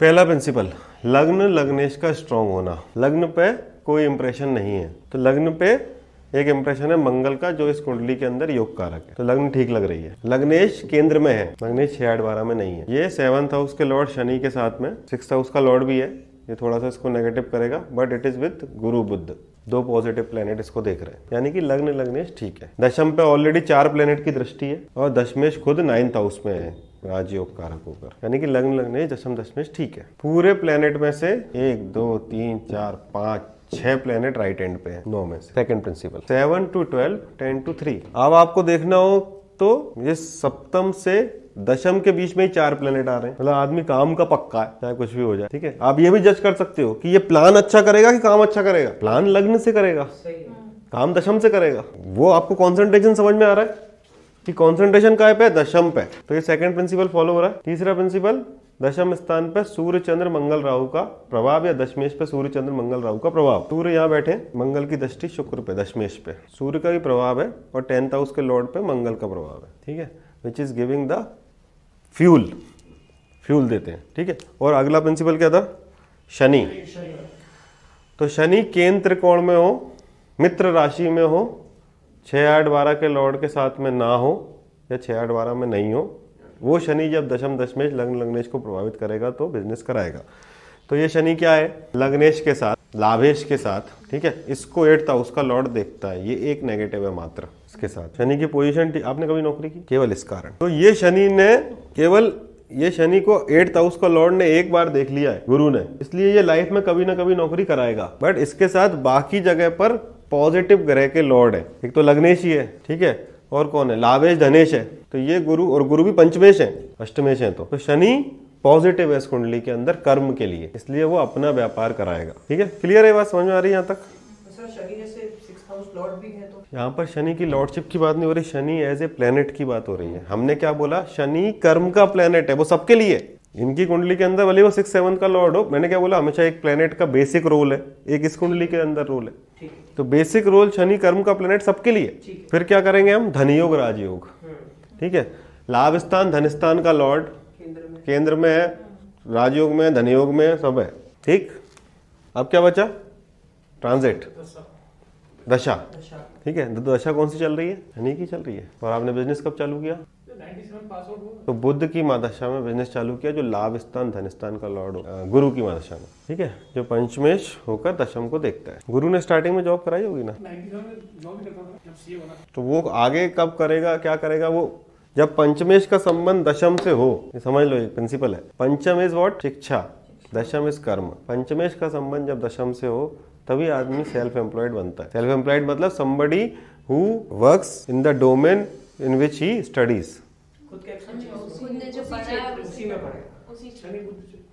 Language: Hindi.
पहला प्रिंसिपल लग्न लग्नेश का स्ट्रांग होना। लग्न पे कोई इंप्रेशन नहीं है। तो लग्न पे एक इंप्रेशन है मंगल का, जो इस कुंडली के अंदर योग कारक है। तो लग्न ठीक लग रही है। लग्नेश केंद्र में है। लग्नेश छह आठ बारह में नहीं है। ये सेवंथ हाउस के लॉर्ड शनि के साथ में सिक्स हाउस का लॉर्ड भी है। ये थोड़ा सा इसको नेगेटिव करेगा बट इट इज़ विद गुरु बुद्ध। दो पॉजिटिव प्लेनेट इसको देख रहे हैं। यानी कि लग्न लग्नेश ठीक है। दशम पे ऑलरेडी चार प्लेनेट की दृष्टि है, और दशमेश खुद नाइन्थ हाउस में है। राजयोग कारक होकर। यानी कि लग्न लग्नेश दशम दशमेश ठीक है। पूरे प्लेनेट में से एक दो तीन चार पाँच छह प्लेनेट राइट एंड पे है नौ में से। Second principle seven two twelve ten two three अब आपको देखना हो तो ये सप्तम से दशम के बीच में ही चार प्लेनेट आ रहे हैं। मतलब आदमी काम का पक्का है चाहे कुछ भी हो जाए ठीक है? आप ये भी जज कर सकते हो कि ये प्लान अच्छा करेगा कि काम अच्छा करेगा। प्लान लग्न से करेगा। काम दशम से करेगा। वो आपको कॉन्सेंट्रेशन समझ में आ रहा है? कि कॉन्सेंट्रेशन का पे दशम पे। तो ये सेकंड प्रिंसिपल फॉलो हो रहा है। तीसरा प्रिंसिपल दशम स्थान पे सूर्य, चंद्र, मंगल, राहु का प्रभाव या दशमेश पे सूर्य, चंद्र, मंगल, राहु का प्रभाव। सूर्य यहाँ बैठे मंगल की दृष्टि शुक्र पे, दशमेश पे। सूर्य का भी प्रभाव है और टेंथ हाउस के लॉर्ड पे मंगल का प्रभाव है। ठीक है? Which is giving the fuel fuel देते हैं। ठीक है? और अगला प्रिंसिपल क्या था? शनि। तो शनि केंद्र त्रिकोण में हो, मित्र राशि में हो छः आठ बारह के लॉर्ड के साथ में ना हो या छः आठ बारह में नहीं हो, वो शनि जब दशम दशमेश लग्न लग्नेश को प्रभावित करेगा तो बिज़नेस कराएगा। तो ये शनि क्या है? लग्नेश के साथ, लाभेश के साथ, ठीक है? इसको एट था उसका लॉर्ड देखता है। ये एक नेगेटिव है मात्र इसके साथ। शनि की पोजीशन आपने कभी नौकरी की? केवल इस कारण। तो ये शनि ने केवल, ये शनि को एट हाउस का लॉर्ड ने एक बार देख लिया है, गुरु ने। इसलिए ये लाइफ में कभी ना कभी नौकरी कराएगा। बट इसके साथ बाकी जगह पर पॉजिटिव ग्रह के लॉर्ड है। एक तो लग्नेश ही है ठीक है? और कौन है? लावेश धनेश है। तो ये गुरु और गुरु भी पंचमेश है अष्टमेश है तो, तो शनि पॉजिटिव है इस कुंडली के अंदर कर्म के लिए इसलिए वो अपना व्यापार कराएगा ठीक है? क्लियर है बात? समझ में आ रही है यहाँ तक? तो यहाँ पर शनि की लॉर्डशिप की बात नहीं हो रही शनि एज ए प्लेनेट की बात हो रही है। हमने क्या बोला? शनि कर्म का प्लेनेट है वो सबके लिए। इनकी कुंडली के अंदर भले वो सिक्स सेवन का लॉर्ड हो मैंने क्या बोला हमेशा एक प्लेनेट का बेसिक रोल है एक इस कुंडली के अंदर रोल है। तो बेसिक रोल शनि कर्म का प्लेनेट सबके लिए। फिर क्या करेंगे हम? धनयोग राजयोग। हम्म। ठीक है? लाभ स्थान धन स्थान का लॉर्ड केंद्र में है राजयोग में धनयोग में सब है। ठीक? अब क्या बचा? ट्रांजिट दशा। ठीक है? तो दशा कौन सी चल रही है? धनी की चल रही है। और आपने बिज़नेस कब चालू किया? तो बुद्ध की मादशा में बिज़नेस चालू किया जो लाभ स्थान धन स्थान का लॉर्ड गुरु की मादशा में ठीक है? जो पंचमेश होकर दशम को देखता है। गुरु ने स्टार्टिंग में जॉब कराई होगी ना? तो वो आगे कब करेगा क्या करेगा वो जब पंचमेश का संबंध दशम से हो ये समझ लो ये प्रिंसिपल है। पंचम इज़ वॉट शिक्षा। दशम इज़ कर्म। पंचमेश का संबंध जब दशम से हो तभी आदमी सेल्फ एम्प्लॉयड बनता है। सेल्फ एम्प्लॉयड मतलब somebody who works in the domain in which he studies खुद के